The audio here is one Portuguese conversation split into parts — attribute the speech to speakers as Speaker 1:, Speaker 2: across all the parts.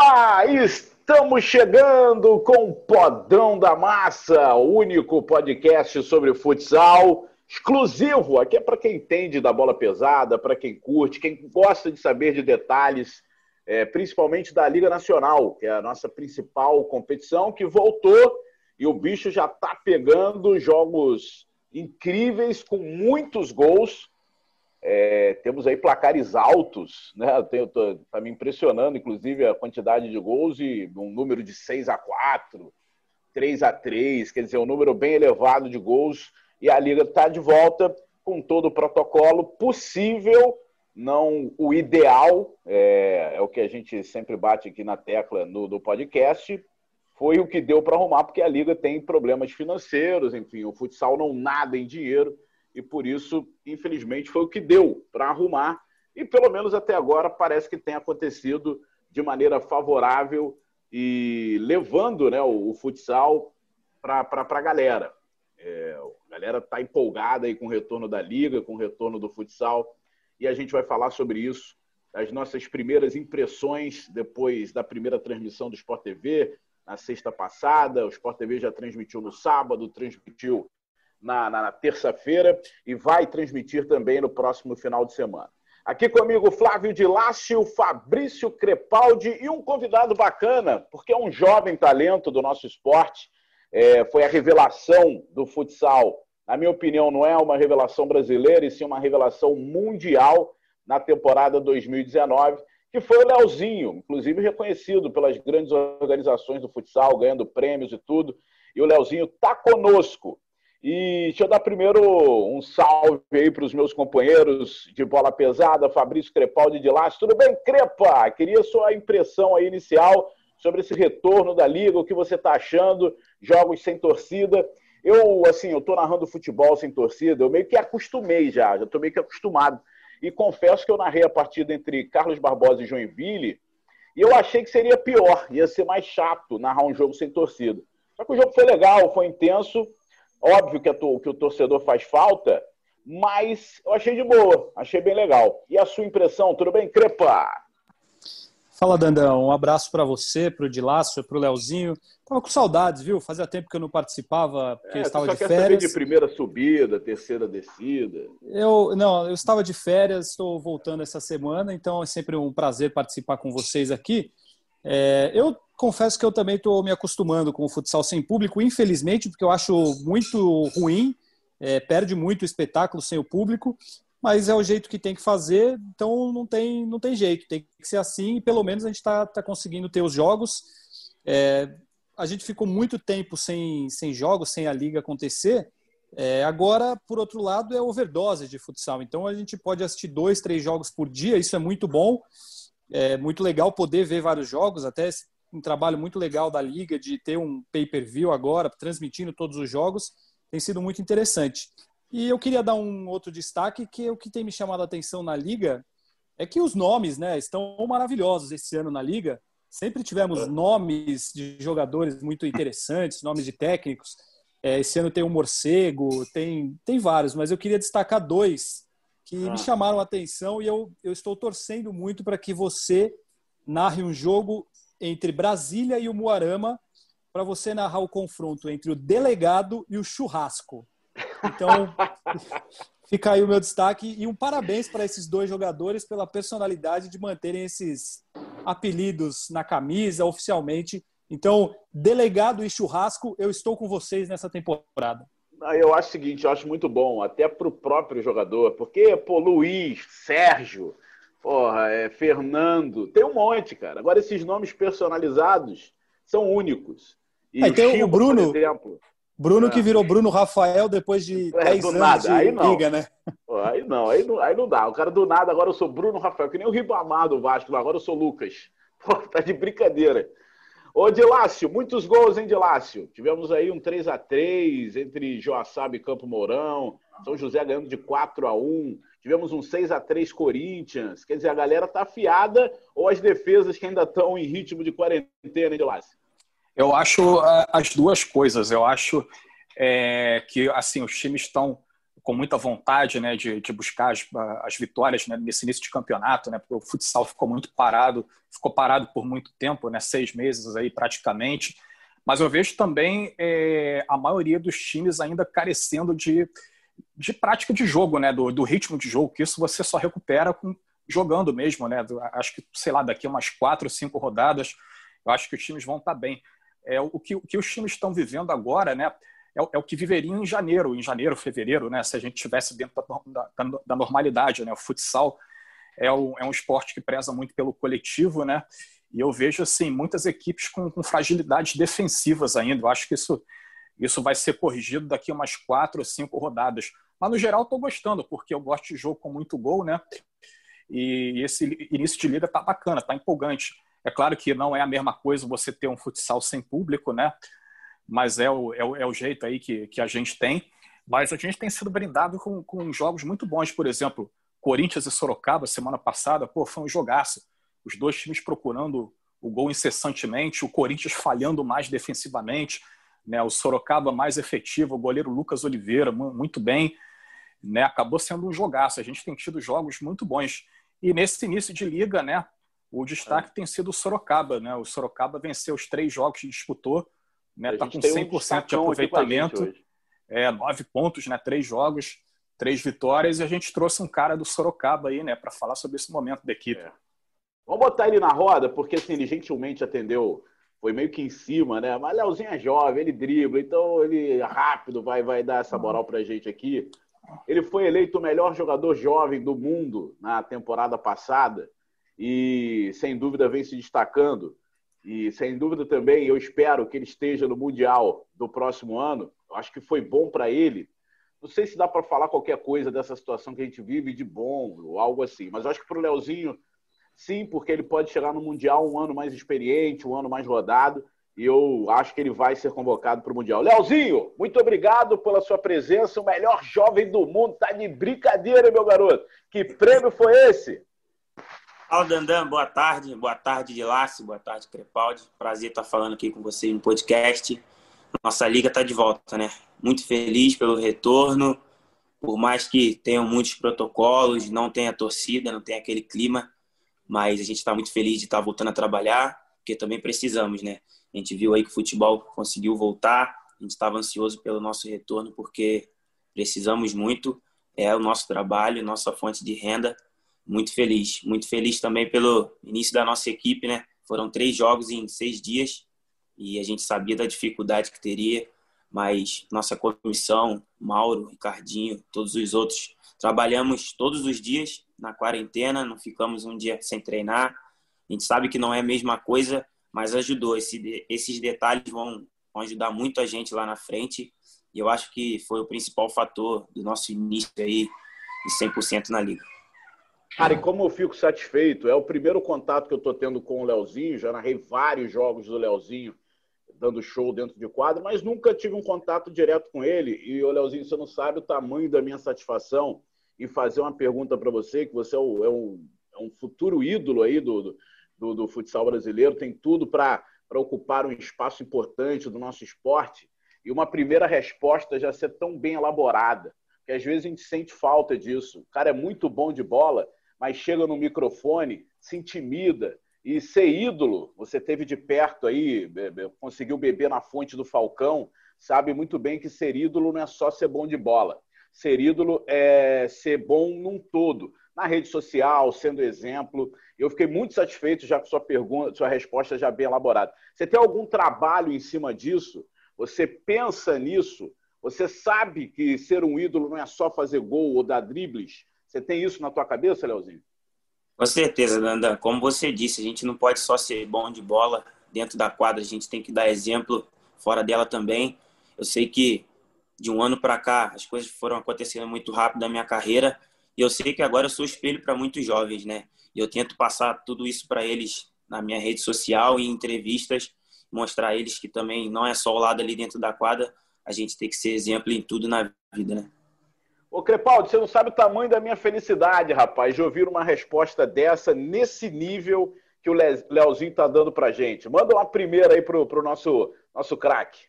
Speaker 1: Olá, estamos chegando com o Podão da Massa, o único podcast sobre futsal exclusivo. Aqui é para quem entende da bola pesada, para quem curte, quem gosta de saber de detalhes, é, principalmente da Liga Nacional, que é a nossa principal competição, que voltou e o bicho já está pegando jogos incríveis com muitos gols. É, temos aí placares altos, né? Está me impressionando, inclusive, a quantidade de gols e um número de 6 a 4 3 a 3 quer dizer, um número bem elevado de gols. E a Liga está de volta com todo o protocolo possível, não o ideal, é, é o que a gente sempre bate aqui na tecla no, do podcast. Foi o que deu para arrumar, porque a Liga tem problemas financeiros, enfim, o futsal não nada em dinheiro e por isso, infelizmente, foi o que deu para arrumar. E pelo menos até agora parece que tem acontecido de maneira favorável e levando né, o, o futsal para a galera. É, a galera está empolgada aí com o retorno da liga, com o retorno do futsal, e a gente vai falar sobre isso, as nossas primeiras impressões depois da primeira transmissão do Sport TV, na sexta passada. O Sport TV já transmitiu no sábado, transmitiu na, na, na terça-feira e vai transmitir também no próximo final de semana. Aqui comigo Flávio de Lácio, Fabrício Crepaldi e um convidado bacana, porque é um jovem talento do nosso esporte, é, foi a revelação do futsal. Na minha opinião, não é uma revelação brasileira, e sim uma revelação mundial na temporada 2019, que foi o Leozinho, inclusive reconhecido pelas grandes organizações do futsal, ganhando prêmios e tudo. E o Leozinho está conosco. E deixa eu dar primeiro um salve aí para os meus companheiros de bola pesada, Fabrício Crepaldi de Laço. Tudo bem, Crepa? Queria sua impressão aí inicial sobre esse retorno da Liga, o que você está achando, jogos sem torcida. Eu, assim, eu estou narrando futebol sem torcida, eu meio que acostumei já, já estou meio que acostumado. E confesso que eu narrei a partida entre Carlos Barbosa e Joinville, e eu achei que seria pior, ia ser mais chato narrar um jogo sem torcida. Só que o jogo foi legal, foi intenso, Óbvio que, que o torcedor faz falta, mas eu achei de boa, achei bem legal. E a sua impressão, tudo bem, Crepa?
Speaker 2: Fala, Dandão. Um abraço para você, para o Dilácio, para o Leozinho. Tava com saudades, viu? Fazia tempo que eu não participava, porque é, estava de quer férias.
Speaker 1: de primeira subida, terceira descida?
Speaker 2: Eu não, eu estava de férias, estou voltando essa semana, então é sempre um prazer participar com vocês aqui. É, eu confesso que eu também estou me acostumando com o futsal sem público, infelizmente, porque eu acho muito ruim, é, perde muito o espetáculo sem o público, mas é o jeito que tem que fazer, então não tem, não tem jeito, tem que ser assim, e pelo menos a gente está tá conseguindo ter os jogos. É, a gente ficou muito tempo sem, sem jogos, sem a liga acontecer. É, agora, por outro lado, é overdose de futsal, então a gente pode assistir dois, três jogos por dia, isso é muito bom. É muito legal poder ver vários jogos, até um trabalho muito legal da liga de ter um pay-per-view agora, transmitindo todos os jogos, tem sido muito interessante. E eu queria dar um outro destaque, que o que tem me chamado a atenção na liga é que os nomes né, estão maravilhosos esse ano na liga. Sempre tivemos nomes de jogadores muito interessantes, nomes de técnicos. É, esse ano tem o Morcego, tem, tem vários, mas eu queria destacar dois que ah. me chamaram a atenção e eu, eu estou torcendo muito para que você narre um jogo entre Brasília e o Muarama para você narrar o confronto entre o delegado e o churrasco. Então, fica aí o meu destaque e um parabéns para esses dois jogadores pela personalidade de manterem esses apelidos na camisa oficialmente. Então, delegado e churrasco, eu estou com vocês nessa temporada.
Speaker 1: Eu acho o seguinte, eu acho muito bom, até para o próprio jogador, porque, pô, Luiz, Sérgio, porra, é, Fernando, tem um monte, cara. Agora, esses nomes personalizados são únicos.
Speaker 2: E Aí tem Chico, o Bruno, exemplo, Bruno é. que virou Bruno Rafael depois de é, 10 anos nada. de aí não. liga, né?
Speaker 1: Aí não, aí não, aí não dá. O cara do nada, agora eu sou Bruno Rafael, que nem o Ribamar do Vasco, agora eu sou Lucas. Pô, tá de brincadeira. Ô, Dilácio, muitos gols, hein, Dilácio? Tivemos aí um 3 a 3 entre Joaçaba e Campo Mourão, São José ganhando de 4 a 1 Tivemos um 6 a 3 Corinthians. Quer dizer, a galera tá afiada ou as defesas que ainda estão em ritmo de quarentena, hein, Dilácio?
Speaker 3: Eu acho uh, as duas coisas. Eu acho é, que assim os times estão
Speaker 4: com muita vontade né, de, de buscar as, as vitórias né, nesse início de campeonato, né, porque o futsal ficou muito parado, ficou parado por muito tempo, né, seis meses aí praticamente. Mas eu vejo também é, a maioria dos times ainda carecendo de, de prática de jogo, né, do, do ritmo de jogo, que isso você só recupera com, jogando mesmo. Né, acho que, sei lá, daqui umas quatro, cinco rodadas, eu acho que os times vão estar bem. É, o, que, o que os times estão vivendo agora, né? É, é, o que viveriam em janeiro, em janeiro, fevereiro, né? Se a gente tivesse dentro da, da, da normalidade, né? O futsal é, o, é um esporte que preza muito pelo coletivo, né? E eu vejo assim muitas equipes com, com fragilidades defensivas ainda. Eu acho que isso isso vai ser corrigido daqui a umas quatro ou cinco rodadas. Mas no geral estou gostando porque eu gosto de jogo com muito gol, né? E esse início de liga tá bacana, tá empolgante. É claro que não é a mesma coisa você ter um futsal sem público, né? Mas é o, é o, é o jeito aí que, que a gente tem. Mas a gente tem sido brindado com, com jogos muito bons, por exemplo, Corinthians e Sorocaba, semana passada, pô, foi um jogaço. Os dois times procurando o gol incessantemente, o Corinthians falhando mais defensivamente, né, o Sorocaba mais efetivo, o goleiro Lucas Oliveira muito bem, né, acabou sendo um jogaço. A gente tem tido jogos muito bons. E nesse início de liga, né, o destaque é. tem sido o Sorocaba, né? O Sorocaba venceu os três jogos que disputou, né? Está com 100% um de aproveitamento. É, nove pontos, né? Três jogos, três vitórias, e a gente trouxe um cara do Sorocaba aí, né, para falar sobre esse momento da equipe. É.
Speaker 1: Vamos botar ele na roda, porque assim, ele gentilmente atendeu, foi meio que em cima, né? Mas Leozinho é jovem, ele dribla, então ele rápido vai, vai dar essa moral pra gente aqui. Ele foi eleito o melhor jogador jovem do mundo na temporada passada e, sem dúvida, vem se destacando. E sem dúvida também, eu espero que ele esteja no Mundial do próximo ano. Eu acho que foi bom para ele. Não sei se dá para falar qualquer coisa dessa situação que a gente vive de bom ou algo assim, mas acho que para o Leozinho, sim, porque ele pode chegar no Mundial um ano mais experiente, um ano mais rodado, e eu acho que ele vai ser convocado para o Mundial. Leozinho, muito obrigado pela sua presença, o melhor jovem do mundo. Tá de brincadeira, meu garoto. Que prêmio foi esse?
Speaker 3: Fala, Dandan, boa tarde. Boa tarde, Dilace. Boa tarde, Crepaldi. Prazer estar falando aqui com vocês no podcast. Nossa liga está de volta, né? Muito feliz pelo retorno. Por mais que tenham muitos protocolos, não tenha torcida, não tenha aquele clima, mas a gente está muito feliz de estar voltando a trabalhar, porque também precisamos, né? A gente viu aí que o futebol conseguiu voltar, a gente estava ansioso pelo nosso retorno, porque precisamos muito. É o nosso trabalho, nossa fonte de renda muito feliz. Muito feliz também pelo início da nossa equipe, né? Foram três jogos em seis dias e a gente sabia da dificuldade que teria, mas nossa comissão, Mauro, Ricardinho, todos os outros, trabalhamos todos os dias na quarentena, não ficamos um dia sem treinar. A gente sabe que não é a mesma coisa, mas ajudou. Esse, esses detalhes vão, vão ajudar muito a gente lá na frente e eu acho que foi o principal fator do nosso início aí de 100% na liga.
Speaker 1: Cara, e como eu fico satisfeito, é o primeiro contato que eu estou tendo com o Leozinho, já narrei vários jogos do Leozinho, dando show dentro de quadro, mas nunca tive um contato direto com ele. E, o Leozinho, você não sabe o tamanho da minha satisfação em fazer uma pergunta para você, que você é, o, é, um, é, um, futuro ídolo aí do, do, do futsal brasileiro, tem tudo para ocupar um espaço importante do nosso esporte. E uma primeira resposta já ser tão bem elaborada, que às vezes a gente sente falta disso. O cara é muito bom de bola, mas chega no microfone, se intimida. E ser ídolo, você teve de perto aí, conseguiu beber na fonte do Falcão, sabe muito bem que ser ídolo não é só ser bom de bola. Ser ídolo é ser bom num todo, na rede social, sendo exemplo. Eu fiquei muito satisfeito já com sua pergunta, sua resposta já bem elaborada. Você tem algum trabalho em cima disso? Você pensa nisso? Você sabe que ser um ídolo não é só fazer gol ou dar dribles? Você tem isso na tua cabeça, Leozinho?
Speaker 3: Com certeza, Nanda. Como você disse, a gente não pode só ser bom de bola dentro da quadra, a gente tem que dar exemplo fora dela também. Eu sei que de um ano para cá as coisas foram acontecendo muito rápido na minha carreira e eu sei que agora eu sou espelho para muitos jovens, né? E eu tento passar tudo isso para eles na minha rede social e em entrevistas, mostrar a eles que também não é só o lado ali dentro da quadra, a gente tem que ser exemplo em tudo na vida, né?
Speaker 1: Ô, Crepaldi, você não sabe o tamanho da minha felicidade, rapaz, de ouvir uma resposta dessa, nesse nível que o Leozinho tá dando pra gente. Manda uma primeira aí pro, pro nosso, nosso craque.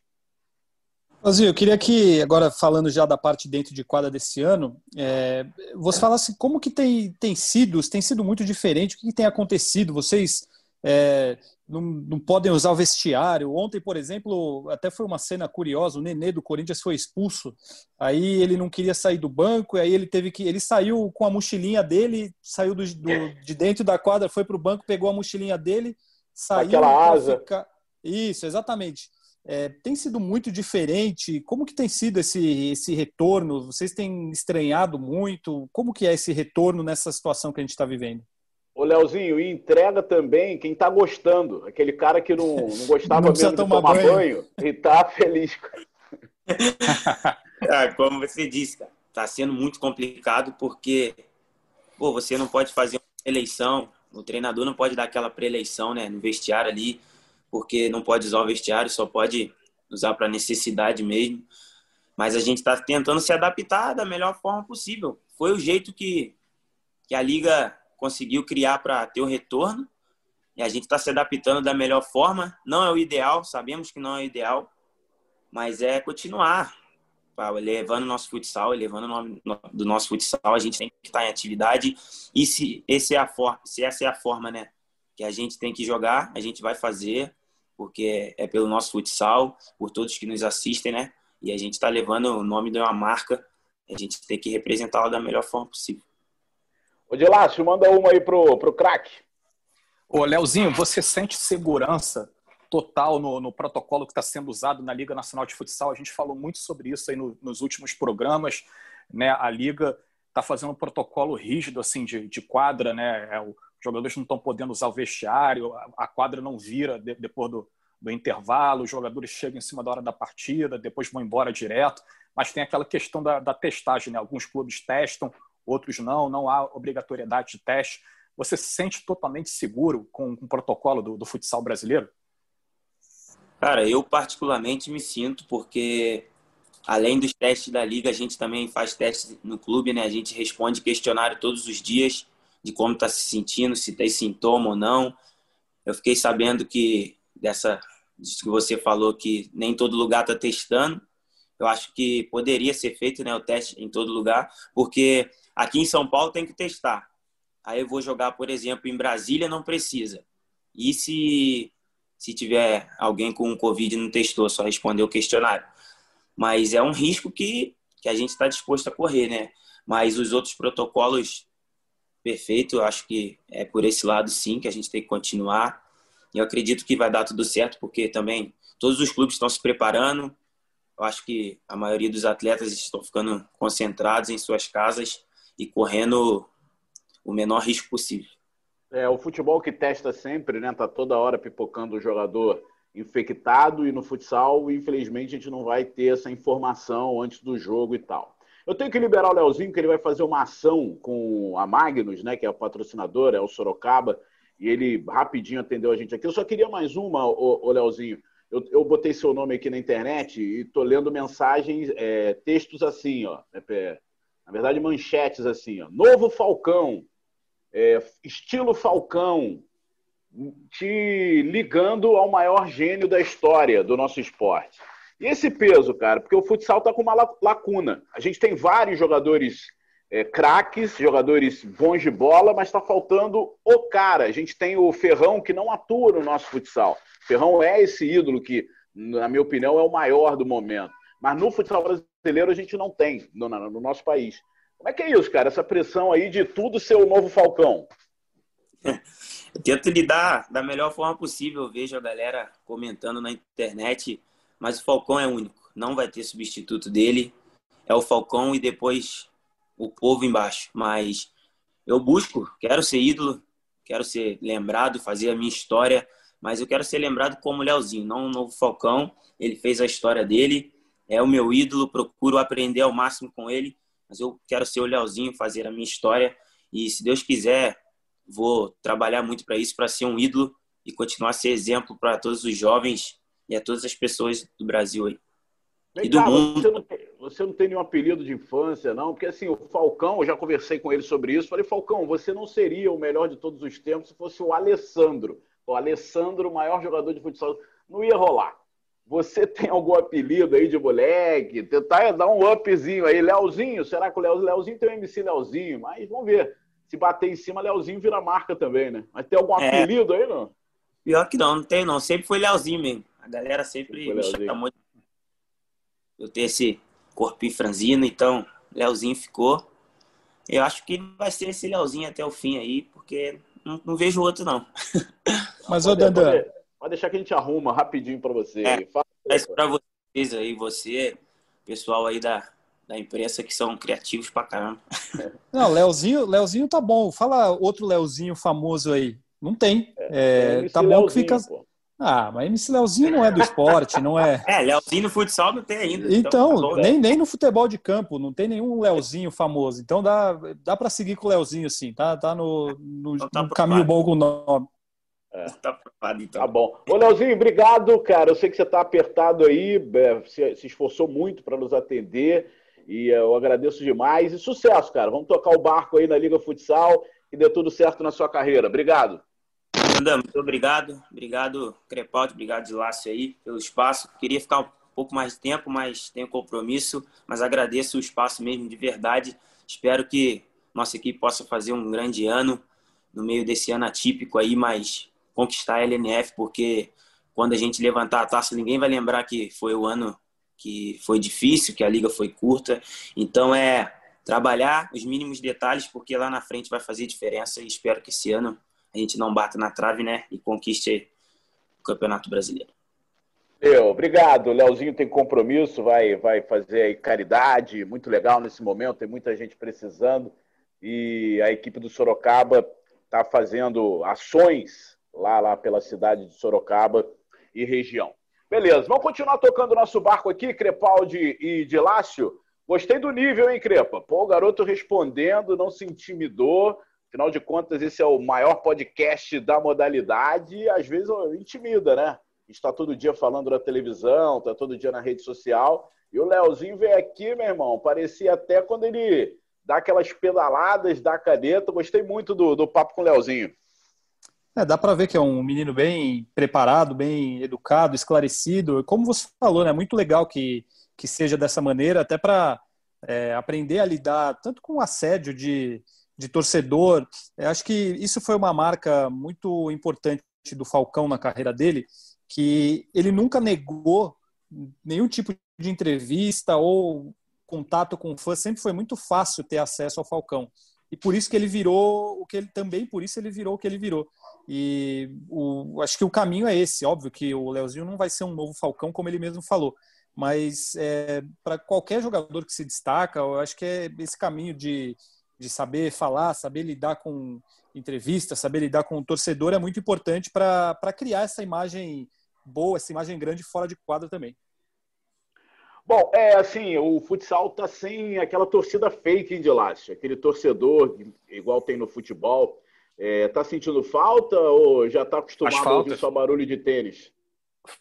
Speaker 2: Brasil, eu queria que, agora falando já da parte dentro de quadra desse ano, é, você falasse como que tem, tem sido, tem sido muito diferente, o que, que tem acontecido? Vocês é, não, não, podem usar o vestiário. Ontem, por exemplo, até foi uma cena curiosa, o Nenê do Corinthians foi expulso, aí ele não queria sair do banco, e aí ele teve que. Ele saiu com a mochilinha dele, saiu do, do de dentro da quadra, foi para o banco, pegou a mochilinha dele, saiu.
Speaker 1: Aquela asa. Ficar...
Speaker 2: Isso, exatamente. É, tem sido muito diferente. Como que tem sido esse, esse retorno? Vocês têm estranhado muito? Como que é esse retorno nessa situação que a gente está vivendo?
Speaker 1: Ô, Leozinho, e entrega também quem está gostando. Aquele cara que não, não gostava não mesmo de tomar, tomar banho. banho e tá feliz.
Speaker 3: ah, como você disse, está sendo muito complicado porque pô, você não pode fazer uma eleição, o treinador não pode dar aquela pré-eleição né, no vestiário ali porque não pode usar o vestiário, só pode usar para necessidade mesmo. Mas a gente está tentando se adaptar da melhor forma possível. Foi o jeito que, que a liga conseguiu criar para ter o retorno e a gente está se adaptando da melhor forma. Não é o ideal, sabemos que não é o ideal, mas é continuar levando nosso futsal, levando o nome do nosso futsal. A gente tem que estar em atividade e se, esse é a forma, se essa é a forma, né, que a gente tem que jogar, a gente vai fazer porque é pelo nosso futsal, por todos que nos assistem, né? E a gente está levando o nome de uma marca, a gente tem que representá-la da melhor forma possível.
Speaker 1: Ô, Dilácio, manda uma aí pro, pro craque.
Speaker 4: Ô, Leozinho, você sente segurança total no, no protocolo que está sendo usado na Liga Nacional de Futsal? A gente falou muito sobre isso aí no, nos últimos programas, né? A Liga está fazendo um protocolo rígido, assim, de, de quadra, né? É os jogadores não estão podendo usar o vestiário, a quadra não vira depois do, do intervalo, os jogadores chegam em cima da hora da partida, depois vão embora direto, mas tem aquela questão da, da testagem, né? Alguns clubes testam, outros não, não há obrigatoriedade de teste. Você se sente totalmente seguro com, o protocolo do, do futsal brasileiro?
Speaker 3: Cara, eu particularmente me sinto, porque além dos testes da liga, a gente também faz testes no clube, né? A gente responde questionário todos os dias de como está se sentindo, se tem sintoma ou não. Eu fiquei sabendo que dessa disso que você falou que nem todo lugar está testando. Eu acho que poderia ser feito né, o teste em todo lugar, porque aqui em São Paulo tem que testar. Aí eu vou jogar, por exemplo, em Brasília, não precisa. E se, se tiver alguém com Covid não testou, só responder o questionário? Mas é um risco que, que a gente está disposto a correr, né? Mas os outros protocolos perfeito. Eu acho que é por esse lado, sim, que a gente tem que continuar. Eu acredito que vai dar tudo certo, porque também todos os clubes estão se preparando. Eu acho que a maioria dos atletas estão ficando concentrados em suas casas e correndo o menor risco possível.
Speaker 1: É, o futebol que testa sempre, né? Tá toda hora pipocando o jogador infectado e no futsal, infelizmente, a gente não vai ter essa informação antes do jogo e tal. Eu tenho que liberar o Leozinho, que ele vai fazer uma ação com a Magnus, né, que é o patrocinador, é o Sorocaba, e ele rapidinho atendeu a gente aqui. Eu só queria mais uma, o, Leozinho. Eu, eu, botei seu nome aqui na internet e tô lendo mensagens, é, textos assim, ó. É, na verdade, manchetes assim, ó. Novo Falcão, é, estilo Falcão, te ligando ao maior gênio da história do nosso esporte. E esse peso, cara? Porque o futsal tá com uma lacuna. A gente tem vários jogadores é, craques, jogadores bons de bola, mas está faltando o cara. A gente tem o Ferrão que não atua no nosso futsal. Ferrão é esse ídolo que, na minha opinião, é o maior do momento. Mas no futsal brasileiro a gente não tem, no, no nosso país. Como é que é isso, cara? Essa pressão aí de tudo ser o novo Falcão.
Speaker 3: Eu tento lidar da melhor forma possível. Eu vejo a galera comentando na internet mas o Falcão é único, não vai ter substituto dele. É o Falcão e depois o povo embaixo. Mas eu busco, quero ser ídolo, quero ser lembrado, fazer a minha história, mas eu quero ser lembrado como Leozinho, não o novo Falcão. Ele fez a história dele, é o meu ídolo, procuro aprender ao máximo com ele, mas eu quero ser o Leozinho, fazer a minha história e se Deus quiser, vou trabalhar muito para isso, para ser um ídolo e continuar a ser exemplo para todos os jovens e a todas as pessoas do Brasil aí.
Speaker 1: Vem e do cá, mundo. Você não, tem, você não tem nenhum apelido de infância, não? Porque assim, o Falcão, eu já conversei com ele sobre isso. Falei, Falcão, você não seria o melhor de todos os tempos se fosse o Alessandro. O Alessandro, o maior jogador de futsal. Não ia rolar. Você tem algum apelido aí de moleque? Tentar dar um upzinho aí. Leozinho, será que o Leozinho tem um MC Leozinho? Mas vamos ver. Se bater em cima, Leozinho vira marca também, né? Mas tem algum é. apelido aí, não?
Speaker 3: Pior que não, não tem não. Sempre foi Leozinho mesmo. A galera sempre, sempre me chamou. Eu tenho esse corpinho franzino, então Leozinho ficou. Eu acho que vai ser esse Leozinho até o fim aí, porque não, não vejo outro, não.
Speaker 2: Mas, ô, Dandan.
Speaker 1: Pode deixar que a gente arruma rapidinho para você.
Speaker 3: É, para vocês aí, você, pessoal aí da, da imprensa que são criativos pra caramba.
Speaker 2: Não, Leozinho, Leozinho tá bom. Fala outro Leozinho famoso aí. Não tem. É, é, tá bom que fica. Pô. Ah, mas MC Leozinho não é do esporte, não é.
Speaker 3: É, Leozinho no futsal não tem ainda.
Speaker 2: Então, então tá nem, nem no futebol de campo, não tem nenhum Leozinho famoso. Então dá, dá para seguir com o Leozinho, sim. Tá, tá no, no, então tá no caminho bom com o nome.
Speaker 1: É. Tá preocupado, então. Tá bom. Ô, Leozinho, obrigado, cara. Eu sei que você está apertado aí, é, se, esforçou muito para nos atender e eu agradeço demais. E sucesso, cara. Vamos tocar o barco aí na Liga Futsal e dê tudo certo na sua carreira. Obrigado.
Speaker 3: Andam, muito obrigado. Obrigado, Crepaldi. Obrigado, Dilácio, aí, pelo espaço. Queria ficar um pouco mais de tempo, mas tenho compromisso. Mas agradeço o espaço mesmo, de verdade. Espero que nossa equipe possa fazer um grande ano no meio desse ano atípico aí, mas conquistar a LNF, porque quando a gente levantar a taça, ninguém vai lembrar que foi o ano que foi difícil, que a liga foi curta. Então é trabalhar os mínimos detalhes, porque lá na frente vai fazer diferença e espero que esse ano a gente não bata na trave, né, e conquiste o Campeonato Brasileiro.
Speaker 1: Eu, obrigado. O Leozinho tem compromisso, vai, vai fazer caridade, muito legal nesse momento, tem muita gente precisando. E a equipe do Sorocaba está fazendo ações lá, lá pela cidade de Sorocaba e região. Beleza, vamos continuar tocando nosso barco aqui, Crepaldi e Dilácio. Gostei do nível, hein, Crepa? Pô, o garoto respondendo, não se intimidou. Afinal de contas, esse é o maior podcast da modalidade e às vezes intimida, né? Está todo dia falando na televisão, está todo dia na rede social. E o Leozinho veio aqui, meu irmão, parecia até quando ele dá aquelas pedaladas da caneta. Gostei muito do, do papo com o Leozinho.
Speaker 2: É, dá para ver que é um menino bem preparado, bem educado, esclarecido. Como você falou, né, é muito legal que, que seja dessa maneira, até para é, aprender a lidar tanto com o assédio de, de torcedor. Eu acho que isso foi uma marca muito importante do Falcão na carreira dele, que ele nunca negou nenhum tipo de entrevista ou contato com fã, sempre foi muito fácil ter acesso ao Falcão. E por isso que ele virou o que ele também, por isso ele virou o que ele virou. E o, acho que o caminho é esse. Óbvio que o Leozinho não vai ser um novo Falcão, como ele mesmo falou. Mas é, para qualquer jogador que se destaca, eu acho que é esse caminho de, de saber falar, saber lidar com entrevista, saber lidar com o torcedor é muito importante para criar essa imagem boa, essa imagem grande fora de quadro também.
Speaker 1: Bom, é assim, o futsal tá sem aquela torcida fake, de Lácio? Aquele torcedor, igual tem no futebol, é, tá sentindo falta ou já tá acostumado a ouvir só barulho de tênis?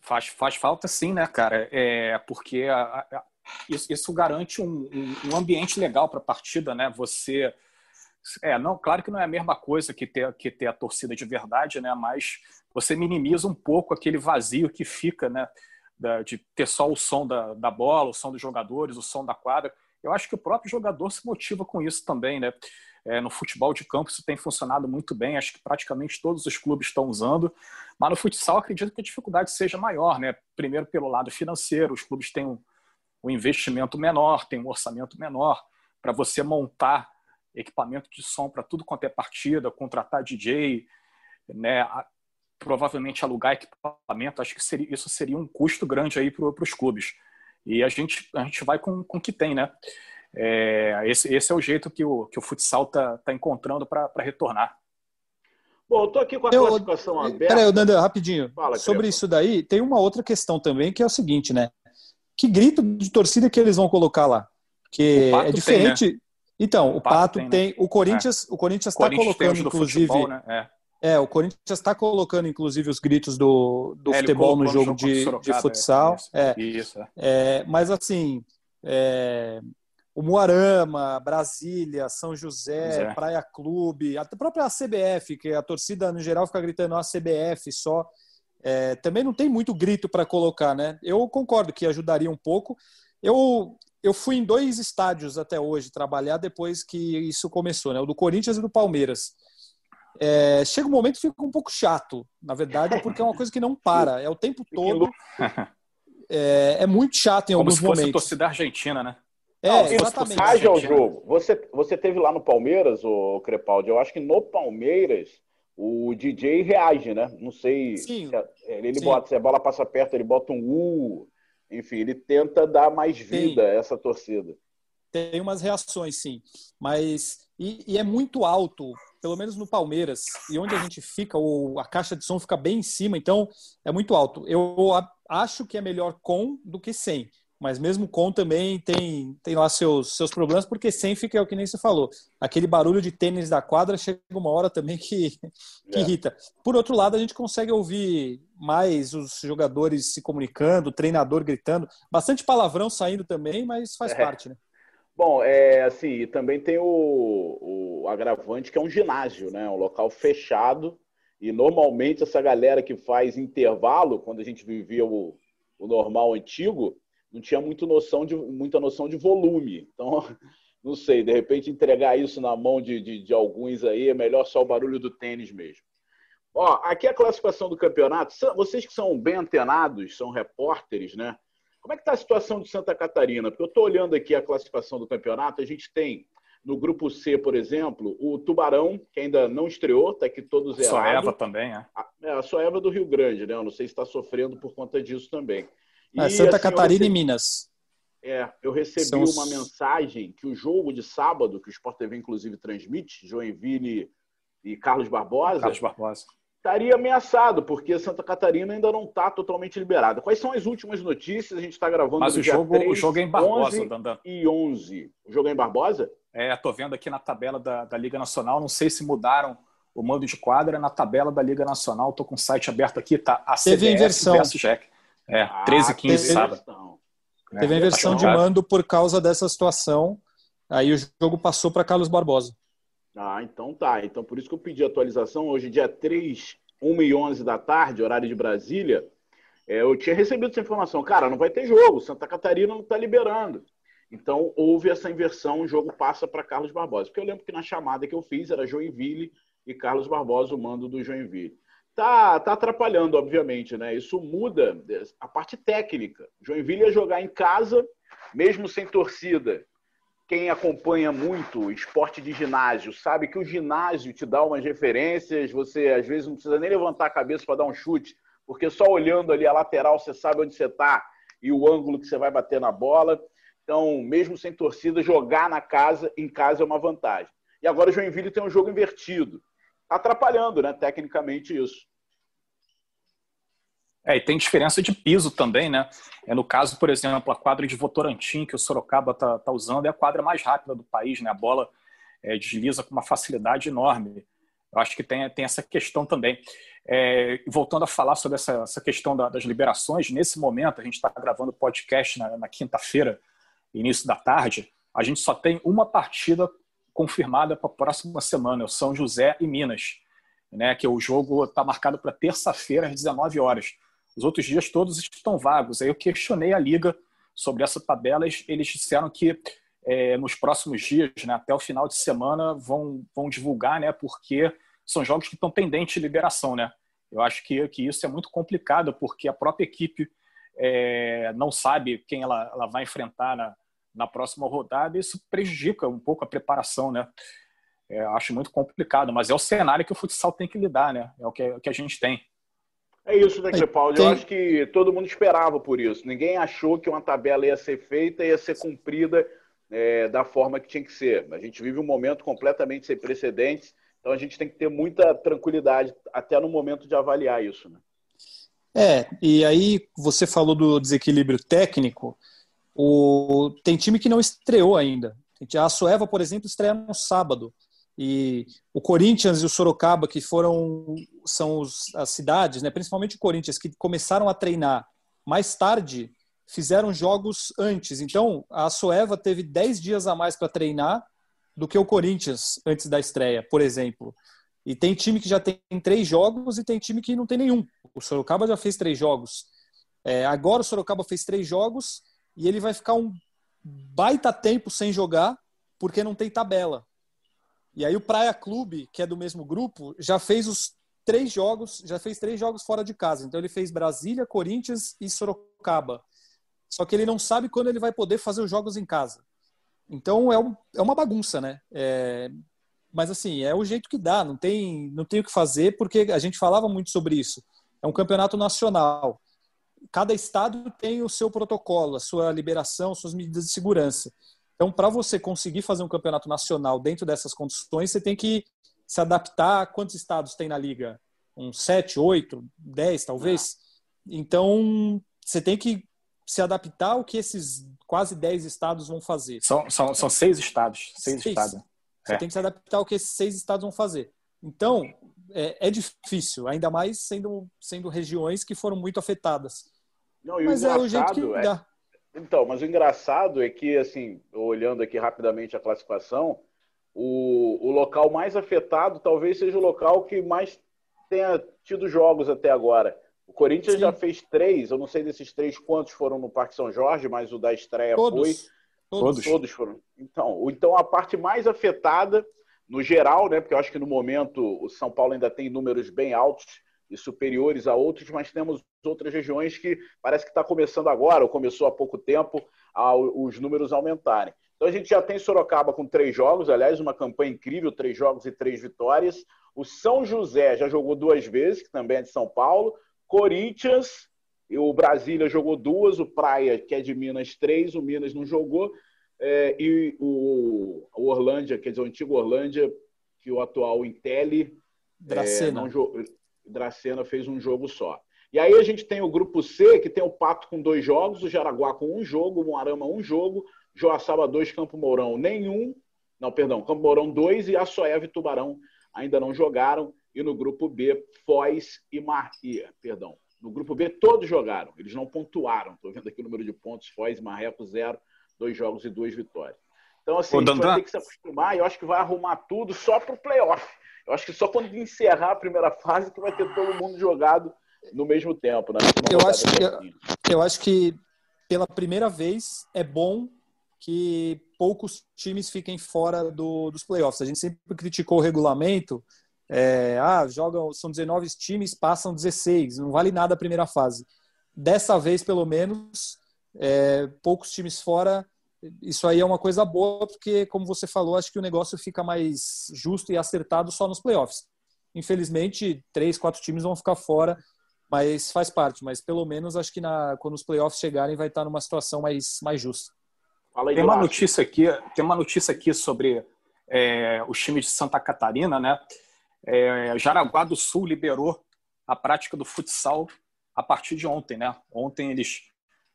Speaker 4: Faz, faz falta sim, né, cara? É, porque a, a, isso, isso, garante um, um, um ambiente legal para a partida, né? Você. É, não, claro que não é a mesma coisa que ter, que ter a torcida de verdade, né? Mas você minimiza um pouco aquele vazio que fica, né? Da, de ter só o som da, da bola, o som dos jogadores, o som da quadra. Eu acho que o próprio jogador se motiva com isso também, né? É, no futebol de campo isso tem funcionado muito bem, acho que praticamente todos os clubes estão usando, mas no futsal acredito que a dificuldade seja maior, né? Primeiro pelo lado financeiro, os clubes têm um, um investimento menor, têm um orçamento menor para você montar equipamento de som para tudo quanto é partida, contratar DJ, né? Provavelmente alugar equipamento, acho que seria, isso seria um custo grande aí para os clubes. E a gente, a gente vai com, com o que tem, né? É, esse, esse é o jeito que o, que o futsal está tá encontrando para retornar.
Speaker 1: Bom, eu estou aqui com a eu, classificação aberta.
Speaker 2: Peraí, Nanda, rapidinho. Fala, Sobre isso daí, tem uma outra questão também, que é o seguinte, né? Que grito de torcida que eles vão colocar lá? Que é diferente. Tem, né? Então, o, o Pato, Pato, tem, né? tem o Corinthians, é. o Corinthians está colocando, inclusive. Futebol, né? é. É. o Corinthians está colocando, inclusive, os gritos do, do é, futebol no jogo, de, de futsal. É, isso. É. mas assim, é, o Moarama, Brasília, São José, Praia Clube, a própria CBF, que a torcida no geral fica gritando a CBF só. é, também não tem muito grito para colocar, né? Eu concordo que ajudaria um pouco. Eu, eu fui em dois estádios até hoje trabalhar depois que isso começou, né? O do Corinthians e do Palmeiras. É, chega um momento que fica um pouco chato, na verdade, porque é uma coisa que não para, é o tempo todo. É, é muito chato em
Speaker 4: Como
Speaker 2: alguns
Speaker 4: se fosse
Speaker 2: momentos.
Speaker 4: torcida argentina, né?
Speaker 2: É,
Speaker 1: Não,
Speaker 2: exatamente.
Speaker 1: Reage ao jogo. Você, você teve lá no Palmeiras, o Crepaldi. Eu acho que no Palmeiras o DJ reage, né? Não sei.
Speaker 2: Sim.
Speaker 1: se a- ele
Speaker 2: Sim.
Speaker 1: bota, se a bola passa perto, ele bota um U. Enfim, ele tenta dar mais vida a essa torcida.
Speaker 2: Tem umas reações, sim. Mas. E, e é muito alto, pelo menos no Palmeiras, e onde a gente fica, o, a caixa de som fica bem em cima, então é muito alto. Eu a- acho que é melhor com do que sem. Mas mesmo com também tem, tem lá seus, seus problemas, porque sem fica é o que nem você falou. Aquele barulho de tênis da quadra chega uma hora também que, que
Speaker 1: É.
Speaker 2: irrita. Por outro lado, a gente consegue ouvir mais os jogadores se comunicando, o treinador gritando, bastante palavrão saindo também, mas faz
Speaker 1: É.
Speaker 2: parte, né?
Speaker 1: Bom, é assim, também tem o, o agravante que é um ginásio, né? Um local fechado. E normalmente essa galera que faz intervalo, quando a gente vivia o, o normal antigo, não tinha muito noção de, muita noção de volume. Então, não sei, de repente entregar isso na mão de, de, de alguns aí é melhor só o barulho do tênis mesmo. Ó, aqui é a classificação do campeonato. Vocês que são bem antenados, são repórteres, né? Como é que está a situação de Santa Catarina? Porque eu estou olhando aqui a classificação do campeonato, a gente tem no grupo C, por exemplo, o Tubarão, que ainda não estreou, está aqui todo zerado.
Speaker 4: Só Eva também, é.
Speaker 1: A- É, a Soeva do Rio Grande, né? Eu não sei se está sofrendo por conta disso também. E,
Speaker 2: É, Santa
Speaker 1: assim,
Speaker 2: Catarina e
Speaker 1: recebi-
Speaker 2: Minas.
Speaker 1: é, eu recebi
Speaker 2: São os-
Speaker 1: uma mensagem que o jogo de sábado, que o Sport TV inclusive transmite, Joinville e Carlos Barbosa,
Speaker 4: Carlos Barbosa.
Speaker 1: Estaria ameaçado, porque Santa Catarina ainda não está totalmente liberada. Quais são as últimas notícias? A gente está gravando
Speaker 4: Mas o
Speaker 1: dia
Speaker 4: jogo,
Speaker 1: 3,
Speaker 4: o jogo é em Barbosa,
Speaker 1: 11
Speaker 4: Dandan.
Speaker 1: e 11. O jogo é em Barbosa?
Speaker 4: É, tô vendo aqui na tabela da, da Liga Nacional, não sei se mudaram o mando de quadra na tabela da Liga Nacional, tô com o site aberto aqui, tá a
Speaker 2: Teve
Speaker 4: CBS
Speaker 2: inversão.
Speaker 4: versus Jack. É, 13 e 15
Speaker 2: teve-
Speaker 4: sábado. É,
Speaker 2: Teve a inversão de
Speaker 4: chocado.
Speaker 2: mando por causa dessa situação. Aí o jogo passou para Carlos Barbosa.
Speaker 1: Ah, então tá. Então por isso que eu pedi atualização. Hoje, dia 3, 1 e 11 da tarde, horário de Brasília, é, eu tinha recebido essa informação. Cara, não vai ter jogo. Santa Catarina não está liberando. Então houve essa inversão, o jogo passa para Carlos Barbosa. Porque eu lembro que na chamada que eu fiz era Joinville e Carlos Barbosa, o mando do Joinville. Tá, tá atrapalhando, obviamente, né? Isso muda a parte técnica. Joinville ia jogar em casa, mesmo sem torcida. Quem acompanha muito esporte de ginásio sabe que o ginásio te dá umas referências, você às vezes não precisa nem levantar a cabeça para dar um chute, porque só olhando ali a lateral você sabe onde você está e o ângulo que você vai bater na bola. Então, mesmo sem torcida, jogar na casa, em casa é uma vantagem. E agora o Joinville tem um jogo invertido. Tá atrapalhando, né, tecnicamente isso.
Speaker 4: É, e tem diferença de piso também, né? É, no caso, por exemplo, a quadra de Votorantim, que o Sorocaba tá, tá usando, é a quadra mais rápida do país, né? A bola é, desliza com uma facilidade enorme. Eu acho que tem, tem essa questão também. É, voltando a falar sobre essa, essa questão da, das liberações, nesse momento, a gente está gravando podcast na, na quinta-feira, início da tarde, a gente só tem uma partida confirmada para a próxima semana, é o São José e Minas, né? Que o jogo está marcado para terça-feira às 19 horas. Os outros dias todos estão vagos. Aí eu questionei a liga sobre essa tabela. Eles disseram que é, nos próximos dias, né, até o final de semana, vão, vão divulgar, né? Porque são jogos que estão pendentes de liberação, né? Eu acho que, que isso é muito complicado, porque a própria equipe é, não sabe quem ela, ela vai enfrentar na, na próxima rodada, isso prejudica um pouco a preparação, né? É, acho muito complicado, mas é o cenário que o futsal tem que lidar, né? É o que, o que a gente tem.
Speaker 1: É isso, né, Crepaldi?
Speaker 2: Tem-
Speaker 1: Eu acho que todo mundo esperava por isso. Ninguém achou que uma tabela ia ser feita e ia ser cumprida é, da forma que tinha que ser. A gente vive um momento completamente sem precedentes, então a gente tem que ter muita tranquilidade até no momento de avaliar isso. Né?
Speaker 2: É, e aí você falou do desequilíbrio técnico. O... Tem time que não estreou ainda. A Sueva, por exemplo, estreia no sábado. E o Corinthians e o Sorocaba, que foram são os, as cidades, né, principalmente o Corinthians, que começaram a treinar mais tarde, fizeram jogos antes. Então, a Sueva teve 10 dias a mais para treinar do que o Corinthians antes da estreia, por exemplo. E tem time que já tem três jogos e tem time que não tem nenhum. O Sorocaba já fez três jogos. É, agora o Sorocaba fez três jogos e ele vai ficar um baita tempo sem jogar porque não tem tabela. E aí o Praia Clube, que é do mesmo grupo, já fez os três jogos, já fez três jogos fora de casa. Então ele fez Brasília, Corinthians e Sorocaba. Só que ele não sabe quando ele vai poder fazer os jogos em casa. Então é, um, é uma bagunça, né? É, mas assim, é o jeito que dá, não tem, não tem o que fazer, porque a gente falava muito sobre isso. É um campeonato nacional. Cada estado tem o seu protocolo, a sua liberação, suas medidas de segurança. Então, para você conseguir fazer um campeonato nacional dentro dessas condições, você tem que se adaptar. Quantos estados tem na liga? Uns sete, oito, dez, talvez. Então, você tem que se adaptar ao que esses quase 10 estados vão fazer.
Speaker 4: São, são, são seis estados. Seis, seis. estados.
Speaker 2: Você é. tem que se adaptar ao que esses seis estados vão fazer. Então, é, é difícil, ainda mais sendo, sendo regiões que foram muito afetadas.
Speaker 1: Não, mas é o jeito que é... dá. Então, mas o engraçado é que, assim, olhando aqui rapidamente a classificação, o, o local mais afetado talvez seja o local que mais tenha tido jogos até agora. O Corinthians Sim. já fez três, eu não sei desses três quantos foram no Parque São Jorge, mas o da estreia
Speaker 2: todos.
Speaker 1: foi. Todos. Todos foram. Então, então, a parte mais afetada, no geral, né? Porque eu acho que no momento o São Paulo ainda tem números bem altos e superiores a outros, mas temos outras regiões que parece que está começando agora, ou começou há pouco tempo, a, os números aumentarem. Então a gente já tem Sorocaba com três jogos, aliás, uma campanha incrível, três jogos e três vitórias. O São José já jogou duas vezes, que também é de São Paulo. Corinthians, o Brasília jogou duas, o Praia, que é de Minas, três, o Minas não jogou, é, e o, o Orlândia, quer dizer, o antigo Orlândia, que o atual Intelli,
Speaker 2: Dracena.
Speaker 1: É, não, Dracena fez um jogo só. E aí a gente tem o grupo C, que tem o Pato com dois jogos, o Jaraguá com um jogo, o Moarama um jogo, Joaçaba dois, Campo Mourão nenhum, não, perdão, Campo Mourão dois e Açoeva e Tubarão ainda não jogaram. E no grupo B, Foz e Marquia, perdão. No grupo B, todos jogaram. Eles não pontuaram. Estou vendo aqui o número de pontos. Foz e Marreco, zero. Dois jogos e duas vitórias. Então, assim, Ô, a gente vai ter que se acostumar e eu acho que vai arrumar tudo só para o playoff. Eu acho que só quando encerrar a primeira fase que vai ter todo mundo jogado no mesmo tempo. Né?
Speaker 2: Eu acho, que, eu, eu acho que pela primeira vez é bom que poucos times fiquem fora do, dos playoffs. A gente sempre criticou o regulamento é, ah, jogam, são 19 times, passam 16, não vale nada a primeira fase. Dessa vez, pelo menos, é, poucos times fora, isso aí é uma coisa boa, porque, como você falou, acho que o negócio fica mais justo e acertado só nos playoffs. Infelizmente, três, quatro times vão ficar fora, mas faz parte. Mas pelo menos acho que na, quando os playoffs chegarem, vai estar numa situação mais, mais justa.
Speaker 4: tem uma notícia aqui, tem uma notícia aqui sobre é, os times de Santa Catarina, né? É, Jaraguá do Sul liberou a prática do futsal a partir de ontem, né? Ontem eles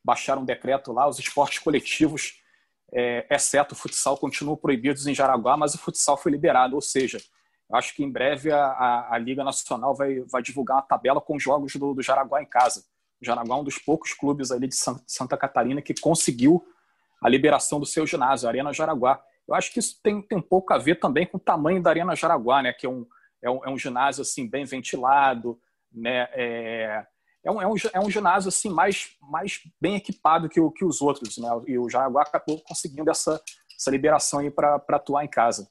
Speaker 4: baixaram um decreto lá, os esportes coletivos, é, exceto o futsal, continuam proibidos em Jaraguá, mas o futsal foi liberado, ou seja, acho que em breve a, a, a, Liga Nacional vai, vai divulgar uma tabela com jogos do, do Jaraguá em casa. O Jaraguá é um dos poucos clubes ali de Santa Catarina que conseguiu a liberação do seu ginásio, a Arena Jaraguá. Eu acho que isso tem, tem um pouco a ver também com o tamanho da Arena Jaraguá, né? que é um, é um, é um ginásio assim bem ventilado, né? É, é um, é um, é um ginásio assim mais, mais bem equipado que, o, que os outros, né? E o Jaraguá acabou conseguindo essa, essa liberação aí para atuar em casa.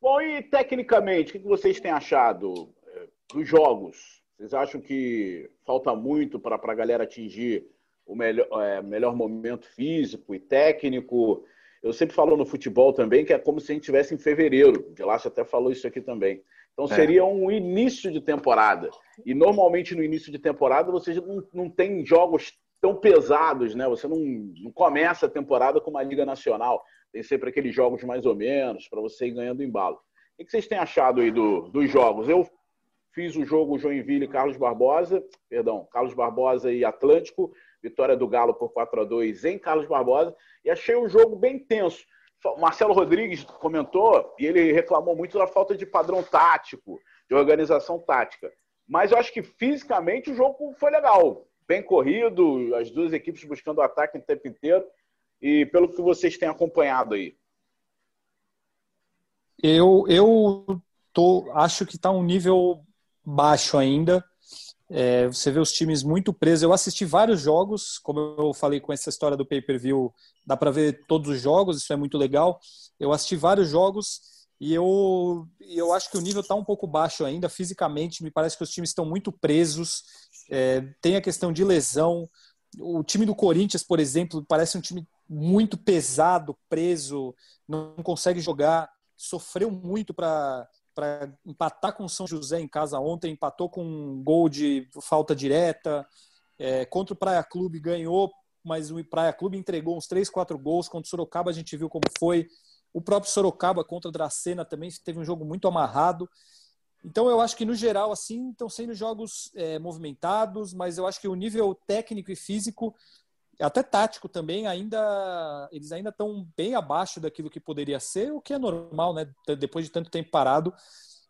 Speaker 1: Bom, e tecnicamente, o que vocês têm achado é, dos jogos? Vocês acham que falta muito para a galera atingir o melhor, é, melhor momento físico e técnico? Eu sempre falo no futebol também que é como se a gente estivesse em fevereiro. O Gelácio até falou isso aqui também. Então é. seria um início de temporada. E normalmente no início de temporada você não, não tem jogos tão pesados, né? Você não, não começa a temporada com uma Liga Nacional. Tem sempre aqueles jogos mais ou menos para você ir ganhando embalo. O que vocês têm achado aí do, dos jogos? Eu fiz o jogo Joinville e Carlos Barbosa, perdão, Carlos Barbosa e Atlântico, vitória do Galo por 4 a 2 em Carlos Barbosa, e achei o jogo bem tenso. Marcelo Rodrigues comentou e ele reclamou muito da falta de padrão tático, de organização tática. Mas eu acho que fisicamente o jogo foi legal. Bem corrido, as duas equipes buscando o ataque o tempo inteiro. E pelo que vocês têm acompanhado aí.
Speaker 2: Eu, eu tô, acho que está um nível baixo ainda. É, você vê os times muito presos. Eu assisti vários jogos, como eu falei com essa história do pay-per-view, dá para ver todos os jogos, isso é muito legal. Eu assisti vários jogos e eu, eu acho que o nível está um pouco baixo ainda, fisicamente. Me parece que os times estão muito presos. É, tem a questão de lesão. O time do Corinthians, por exemplo, parece um time muito pesado, preso, não consegue jogar. Sofreu muito para para empatar com o São José em casa ontem, empatou com um gol de falta direta. É, contra o Praia Clube ganhou, mas o Praia Clube entregou uns 3, 4 gols. Contra o Sorocaba a gente viu como foi. O próprio Sorocaba contra o Dracena também teve um jogo muito amarrado. Então eu acho que no geral assim estão sendo jogos é, movimentados, mas eu acho que o nível técnico e físico, até tático também, ainda eles ainda estão bem abaixo daquilo que poderia ser, o que é normal, né? Depois de tanto tempo parado.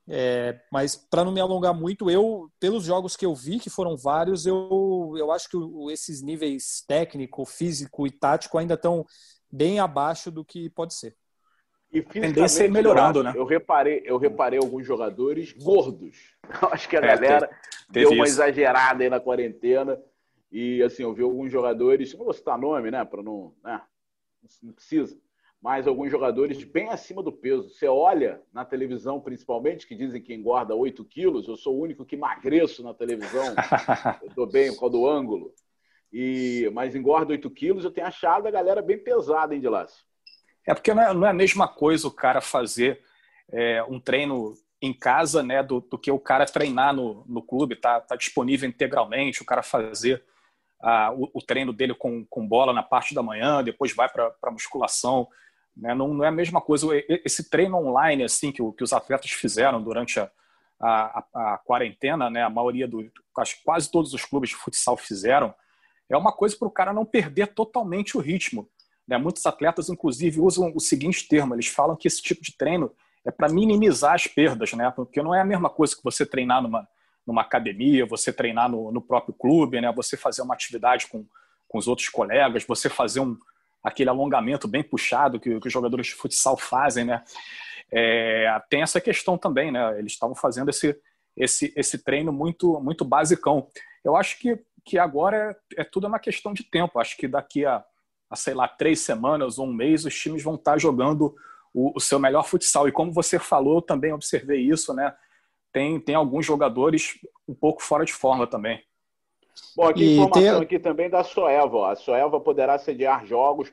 Speaker 2: É, mas para não me alongar muito, eu pelos jogos que eu vi, que foram vários, eu, eu acho que esses níveis técnico, físico e tático ainda estão bem abaixo do que pode ser.
Speaker 1: E tendência é melhorando, né? Eu reparei, eu reparei alguns jogadores gordos. acho que a é, galera teve, teve deu uma isso. exagerada aí na quarentena. E assim, eu vi alguns jogadores, não vou citar nome, né? Para não, né? Não precisa. Mas alguns jogadores bem acima do peso. Você olha na televisão, principalmente, que dizem que engorda 8 quilos. Eu sou o único que emagreço na televisão. eu estou bem por causa do ângulo. E, mas engorda 8 quilos. Eu tenho achado a galera bem pesada, hein, de laço.
Speaker 4: É porque não é, não é a mesma coisa o cara fazer é, um treino em casa, né, do, do, que o cara treinar no, no clube, tá, tá disponível integralmente, o cara fazer ah, o, o, treino dele com, com bola na parte da manhã, depois vai para a musculação, né, não, não é a mesma coisa. Esse treino online, assim, que, que os atletas fizeram durante a, a, a, a quarentena, né, a maioria do, quase todos os clubes de futsal fizeram, é uma coisa para o cara não perder totalmente o ritmo. Né? Muitos atletas, inclusive, usam o seguinte termo: eles falam que esse tipo de treino é para minimizar as perdas, né? porque não é a mesma coisa que você treinar numa, numa academia, você treinar no, no próprio clube, né? você fazer uma atividade com, com os outros colegas, você fazer um, aquele alongamento bem puxado que, que os jogadores de futsal fazem. Né? É, tem essa questão também, né? eles estavam fazendo esse, esse, esse treino muito, muito basicão. Eu acho que, que agora é, é tudo uma questão de tempo. Acho que daqui a a, sei lá, três semanas ou um mês, os times vão estar jogando o, o, seu melhor futsal. E como você falou, eu também observei isso, né? Tem, tem alguns jogadores um pouco fora de forma também.
Speaker 1: Bom, aqui e informação tem... aqui também da Soeva. A Soeva poderá sediar jogos.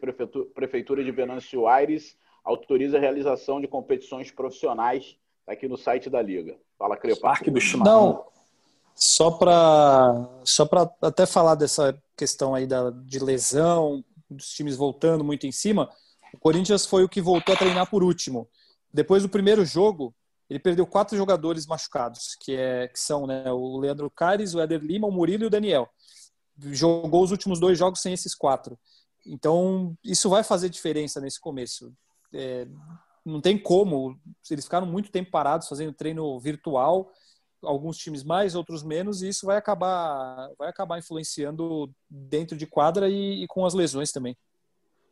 Speaker 1: Prefeitura de Venâncio Aires autoriza a realização de competições profissionais aqui no site da Liga. Fala, Crepa.
Speaker 2: Parque do Chimarrão. Não, só para só até falar dessa questão aí da, de lesão, dos times voltando muito em cima, o Corinthians foi o que voltou a treinar por último. Depois do primeiro jogo, ele perdeu quatro jogadores machucados, que, é, que são né, o Leandro Caires, o Éder Lima, o Murilo e o Daniel. Jogou os últimos dois jogos sem esses quatro. Então, isso vai fazer diferença nesse começo. É, não tem como. Eles ficaram muito tempo parados fazendo treino virtual alguns times mais, outros menos, e isso vai acabar, vai acabar influenciando dentro de quadra e, e com as lesões também.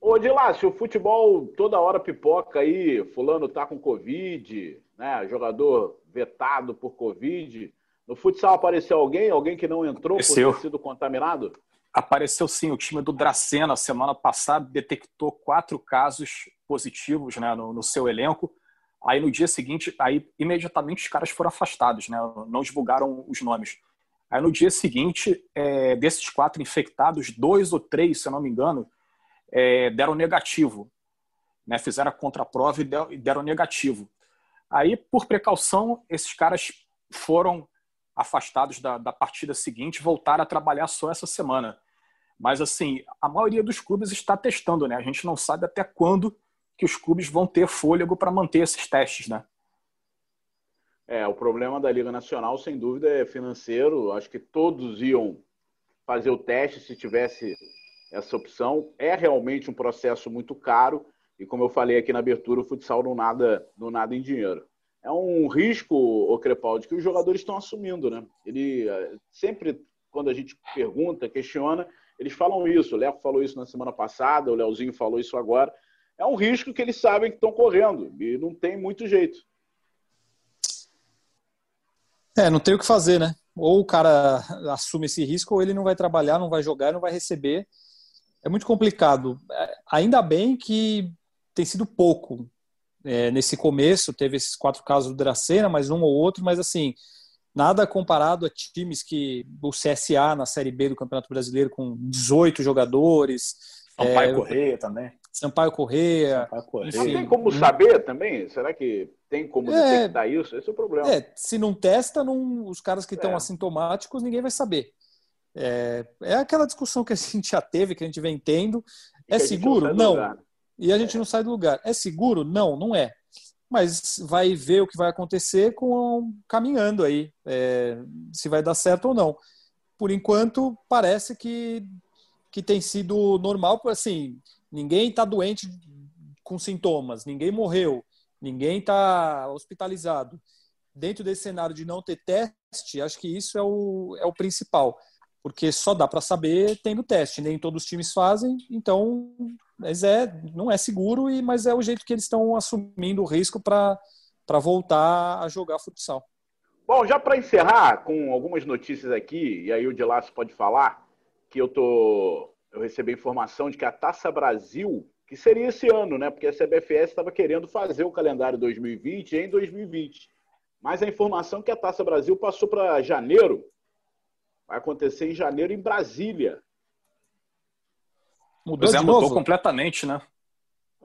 Speaker 1: Ô, Dilácio, o futebol toda hora pipoca aí, fulano tá com Covid, né? Jogador vetado por Covid. No futsal apareceu alguém? Alguém que não entrou apareceu. por ter sido contaminado?
Speaker 4: Apareceu sim, o time do Dracena, semana passada, detectou quatro casos positivos né, no, no seu elenco. Aí no dia seguinte, aí imediatamente os caras foram afastados, né? Não divulgaram os nomes. Aí no dia seguinte, é, desses quatro infectados, dois ou três, se eu não me engano, é, deram negativo. Né? Fizeram a contraprova e deram negativo. Aí, por precaução, esses caras foram afastados da, da partida seguinte, voltaram a trabalhar só essa semana. Mas, assim, a maioria dos clubes está testando, né? A gente não sabe até quando que os clubes vão ter fôlego para manter esses testes, né?
Speaker 1: É, o problema da Liga Nacional, sem dúvida, é financeiro. Acho que todos iam fazer o teste se tivesse essa opção. É realmente um processo muito caro e, como eu falei aqui na abertura, o futsal não nada, não nada em dinheiro. É um risco, o Crepaldi, que os jogadores estão assumindo, né? Ele eh, sempre, quando a gente pergunta, questiona, eles falam isso. O Léo falou isso na semana passada, o Leozinho falou isso agora é um risco que eles sabem que estão correndo e não tem muito jeito.
Speaker 2: É, não tem o que fazer, né? ou o cara assume esse risco, ou ele não vai trabalhar, não vai jogar, não vai receber. É muito complicado. É, ainda bem que tem sido pouco. É, nesse começo, teve esses quatro casos do Dracena, mais um ou outro, mas assim, nada comparado a times que o CSA na Série B do Campeonato Brasileiro com 18 jogadores.
Speaker 4: Sampaio é, Correia também.
Speaker 2: Sampaio Correia.
Speaker 1: Sampaio Correia. Não tem como saber também? Será que tem como é, detectar isso? Esse é o problema.
Speaker 2: É, se não testa, não, os caras que estão é. assintomáticos, ninguém vai saber. É, é aquela discussão que a gente já teve, que a gente vem tendo. É seguro? Não. não. E a gente não sai do lugar. É seguro? Não, não é. Mas vai ver o que vai acontecer com caminhando aí, é, se vai dar certo ou não. Por enquanto, parece que, que tem sido normal, assim, ninguém está doente com sintomas, ninguém morreu, ninguém está hospitalizado. Dentro desse cenário de não ter teste, acho que isso é o, é o principal, porque só dá para saber tendo teste, nem todos os times fazem, então mas é, não é seguro, e, mas é o jeito que eles estão assumindo o risco para voltar a jogar futsal.
Speaker 1: Bom, já para encerrar com algumas notícias aqui, e aí o de pode falar, que eu tô eu recebi informação de que a Taça Brasil, que seria esse ano, né? Porque a CBFS estava querendo fazer o calendário 2020 em 2020. Mas a informação é que a Taça Brasil passou para janeiro. Vai acontecer em janeiro em Brasília.
Speaker 4: Mudou pois é, mudou novo? completamente, né?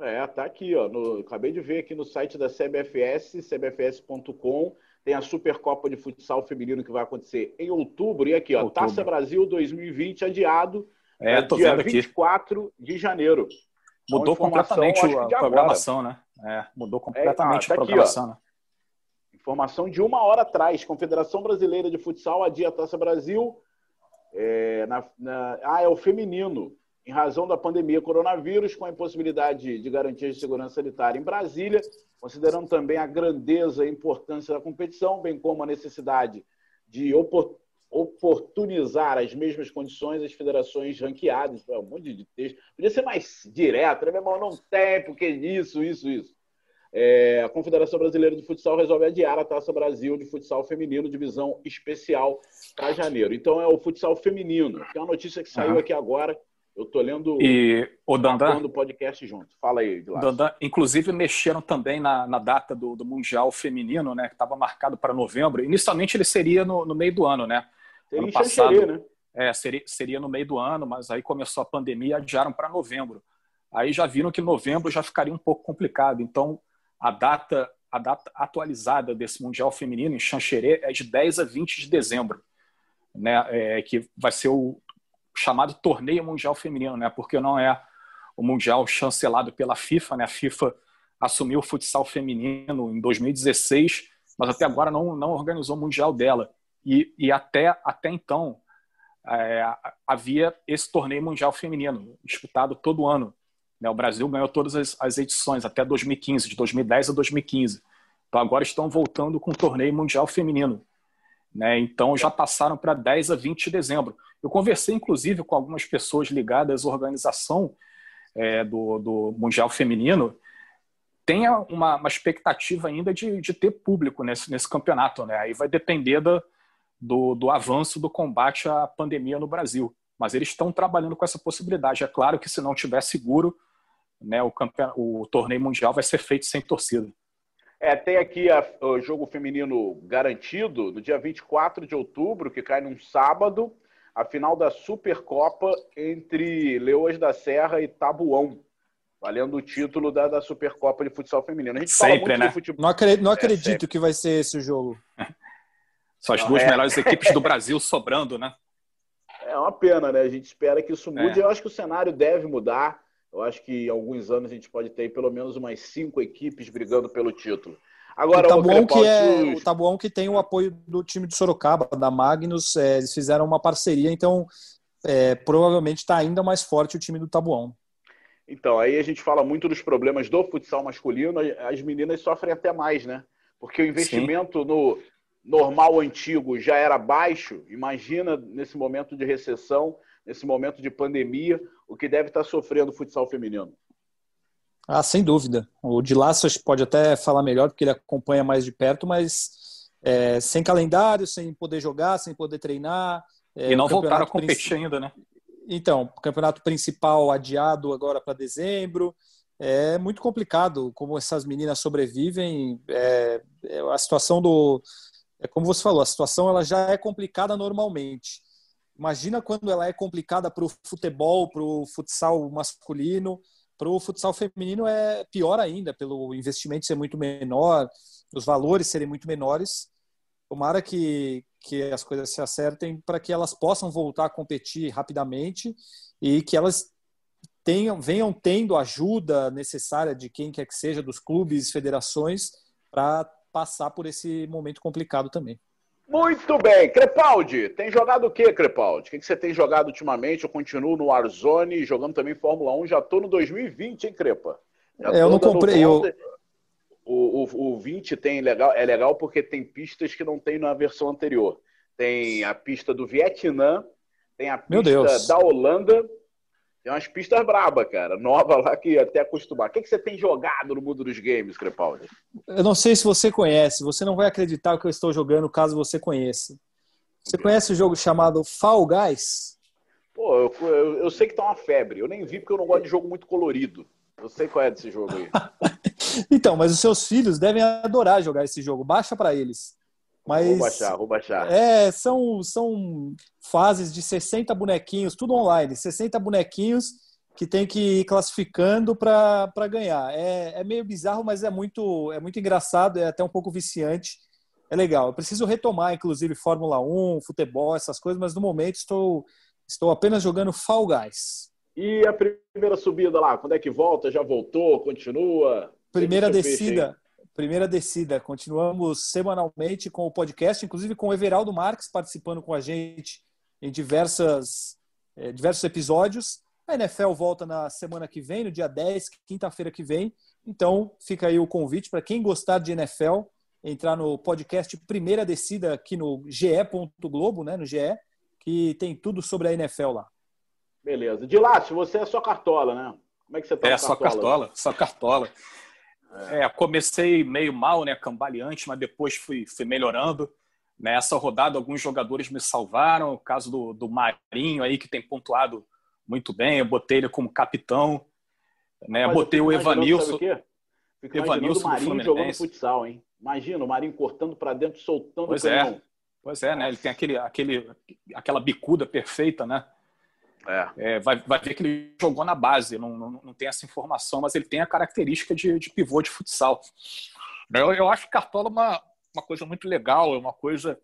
Speaker 1: É, tá aqui, ó. No, acabei de ver aqui no site da CBFS, cbfs.com, tem a Supercopa de Futsal Feminino que vai acontecer em outubro. E aqui, ó, outubro. Taça Brasil 2020 adiado é, tô dia vendo aqui. 24 de janeiro.
Speaker 4: Mudou então, completamente a programação, né? É, mudou completamente é, ah, tá a programação, aqui, né?
Speaker 1: Informação de uma hora atrás. Confederação Brasileira de Futsal adia a Taça Brasil. É, na, na, ah, é o feminino. Em razão da pandemia coronavírus, com a impossibilidade de garantias de segurança sanitária em Brasília, considerando também a grandeza e importância da competição, bem como a necessidade de oportunizar as mesmas condições às federações ranqueadas. Um monte de texto. Podia ser mais direto, né, meu irmão? Não tem, porque isso, isso, isso. É, a Confederação Brasileira de Futsal resolve adiar a Taça Brasil de Futsal Feminino, divisão especial, para janeiro. Então é o futsal feminino. Tem uma notícia que saiu uhum. aqui agora. Eu estou lendo
Speaker 4: e o Dandan
Speaker 1: o podcast junto. Fala aí,
Speaker 4: Dandan, inclusive mexeram também na, na data do, do Mundial Feminino, né? Que estava marcado para novembro. Inicialmente ele seria no, no meio do ano, né?
Speaker 1: Seria ano passado, né?
Speaker 4: É, seria, seria no meio do ano, mas aí começou a pandemia e adiaram para novembro. Aí já viram que novembro já ficaria um pouco complicado. Então, a data, a data atualizada desse Mundial Feminino em Xanxerê é de 10 a 20 de dezembro, né? É, que vai ser o chamado Torneio Mundial Feminino, né? Porque não é o Mundial chancelado pela FIFA, né? A FIFA assumiu o futsal feminino em 2016, mas até agora não, não organizou o Mundial dela. E, e até, até então, é, havia esse torneio mundial feminino, disputado todo ano. Né? O Brasil ganhou todas as, as, edições, até 2015, de 2010 a 2015. Então agora estão voltando com o torneio mundial feminino. Né? Então já passaram para 10 a 20 de dezembro. Eu conversei, inclusive, com algumas pessoas ligadas à organização é, do, do Mundial Feminino. Tem uma, uma expectativa ainda de, de, ter público nesse, nesse campeonato. Né? Aí vai depender da, do, do avanço do combate à pandemia no Brasil. Mas eles estão trabalhando com essa possibilidade. É claro que se não tiver seguro, né, o, campeon... o torneio mundial vai ser feito sem torcida.
Speaker 1: É, tem aqui a, o jogo feminino garantido no dia 24 de outubro, que cai num sábado, a final da Supercopa entre Leões da Serra e Tabuão, valendo o título da, da Supercopa de Futsal Feminino. A
Speaker 2: gente Sempre, fala muito né? de futebol. Não acredito, não acredito é, que vai ser esse o jogo.
Speaker 4: São as duas é. melhores equipes do Brasil sobrando, né?
Speaker 1: É uma pena, né? A gente espera que isso mude. É. Eu acho que o cenário deve mudar. Eu acho que em alguns anos a gente pode ter pelo menos umas cinco equipes brigando pelo título.
Speaker 2: Agora, o Tabuão, que é, o Tabuão que tem o apoio do time de Sorocaba, da Magnus, é, eles fizeram uma parceria, então é, provavelmente está ainda mais forte o time do Tabuão.
Speaker 1: Então, aí a gente fala muito dos problemas do futsal masculino, as meninas sofrem até mais, né? Porque o investimento no, normal antigo já era baixo, imagina nesse momento de recessão, nesse momento de pandemia, o que deve estar sofrendo o futsal feminino.
Speaker 2: Ah, sem dúvida. O de Laços pode até falar melhor, porque ele acompanha mais de perto, mas é, sem calendário, sem poder jogar, sem poder treinar.
Speaker 4: É, e não voltaram a competir ainda, né?
Speaker 2: Então, o campeonato principal adiado agora para dezembro. É muito complicado como essas meninas sobrevivem. É, é, a situação do. É como você falou, a situação ela já é complicada normalmente. Imagina quando ela é complicada para o futebol, para o futsal masculino, para o futsal feminino é pior ainda, pelo investimento ser muito menor, os valores serem muito menores. Tomara que, que as coisas se acertem para que elas possam voltar a competir rapidamente e que elas tenham, venham tendo ajuda necessária de quem quer que seja, dos clubes, federações, para passar por esse momento complicado também.
Speaker 1: Muito bem. Crepaldi, tem jogado o que, Crepaldi? O que você tem jogado ultimamente? Eu continuo no Warzone, jogando também Fórmula 1. Já estou no 2020, hein, Crepa?
Speaker 2: É, eu não comprei. Eu...
Speaker 1: O, o, o 20 tem legal, é legal porque tem pistas que não tem na versão anterior. Tem a pista do Vietnã, tem a pista da Holanda, tem umas pistas braba, cara, nova lá que até acostumar. O que, que você tem jogado no mundo dos games, Crepaldi?
Speaker 2: Eu não sei se você conhece, você não vai acreditar o que eu estou jogando caso você conheça. Você conhece o jogo chamado Fall Guys?
Speaker 1: Pô, eu, eu, eu sei que tá uma febre. Eu nem vi porque eu não gosto de jogo muito colorido. Eu sei qual é desse jogo aí.
Speaker 2: então, mas os seus filhos devem adorar jogar esse jogo. Baixa para eles. Mas,
Speaker 1: vou baixar, vou baixar.
Speaker 2: É, são, são fases de 60 bonequinhos, tudo online. 60 bonequinhos que tem que ir classificando para ganhar. É, é meio bizarro, mas é muito, é muito engraçado, é até um pouco viciante. É legal. Eu preciso retomar, inclusive, Fórmula 1, futebol, essas coisas, mas no momento estou, estou apenas jogando Fall Guys.
Speaker 1: E a primeira subida lá, quando é que volta? Já voltou? Continua?
Speaker 2: Primeira descida. Primeira descida. Continuamos semanalmente com o podcast, inclusive com o Everaldo Marques participando com a gente em diversas, eh, diversos episódios. A NFL volta na semana que vem, no dia 10, quinta-feira que vem. Então, fica aí o convite para quem gostar de NFL, entrar no podcast Primeira Descida aqui no ge.globo, né, no GE, que tem tudo sobre a NFL lá.
Speaker 1: Beleza. De lá, se você é só cartola, né? Como é que você tá?
Speaker 4: É, só cartola, só cartola. É. comecei meio mal, né? Cambaleante, mas depois fui, fui melhorando. Nessa rodada, alguns jogadores me salvaram. O caso do, do Marinho aí, que tem pontuado muito bem. Eu botei ele como capitão. Né? Botei o Evanilson.
Speaker 1: Fico Evanilson o Marinho jogando futsal, hein? Imagina o Marinho cortando para dentro, soltando
Speaker 4: pois o canhão. É. Pois é, né? Ele tem aquele, aquele, aquela bicuda perfeita, né? É. É, vai, vai ver que ele jogou na base, não, não, não tem essa informação, mas ele tem a característica de, de pivô de futsal. Eu, eu acho que Cartola é uma, uma coisa muito legal, é uma coisa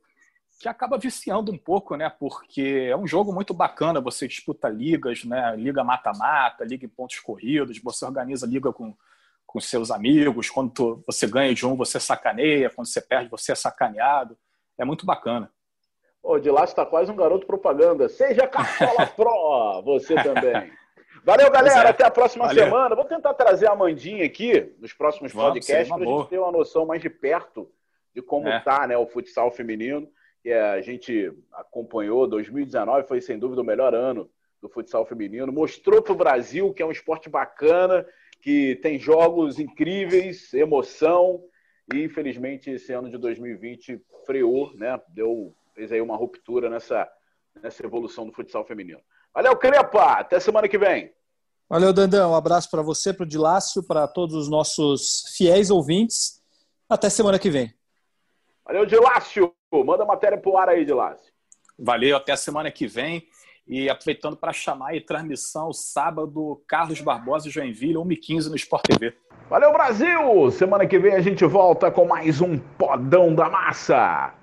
Speaker 4: que acaba viciando um pouco, né? Porque é um jogo muito bacana, você disputa ligas, né? Liga mata-mata, liga em pontos corridos, você organiza liga com, com seus amigos, quando tu, você ganha de um, você sacaneia, quando você perde, você é sacaneado. É muito bacana.
Speaker 1: Ô, de lá está quase um garoto propaganda. Seja Cartola Pro, você também. Valeu, galera. É. Até a próxima Valeu. semana. Vou tentar trazer a Mandinha aqui nos próximos Vamos, podcasts para a gente ter uma noção mais de perto de como está é. né, o futsal feminino. Que a gente acompanhou. 2019 foi, sem dúvida, o melhor ano do futsal feminino. Mostrou para o Brasil que é um esporte bacana, que tem jogos incríveis, emoção. E, infelizmente, esse ano de 2020 freou, né? Deu fez aí uma ruptura nessa, nessa evolução do futsal feminino. Valeu, Crepa! Até semana que vem.
Speaker 2: Valeu, Dandão. Um abraço para você, para o Dilácio, para todos os nossos fiéis ouvintes. Até semana que vem.
Speaker 1: Valeu, Dilácio. Manda matéria pro ar aí, Dilácio.
Speaker 4: Valeu, até a semana que vem. E aproveitando para chamar aí transmissão sábado, Carlos Barbosa Joinville, 1h15 no Sport TV.
Speaker 1: Valeu, Brasil! Semana que vem a gente volta com mais um Podão da Massa.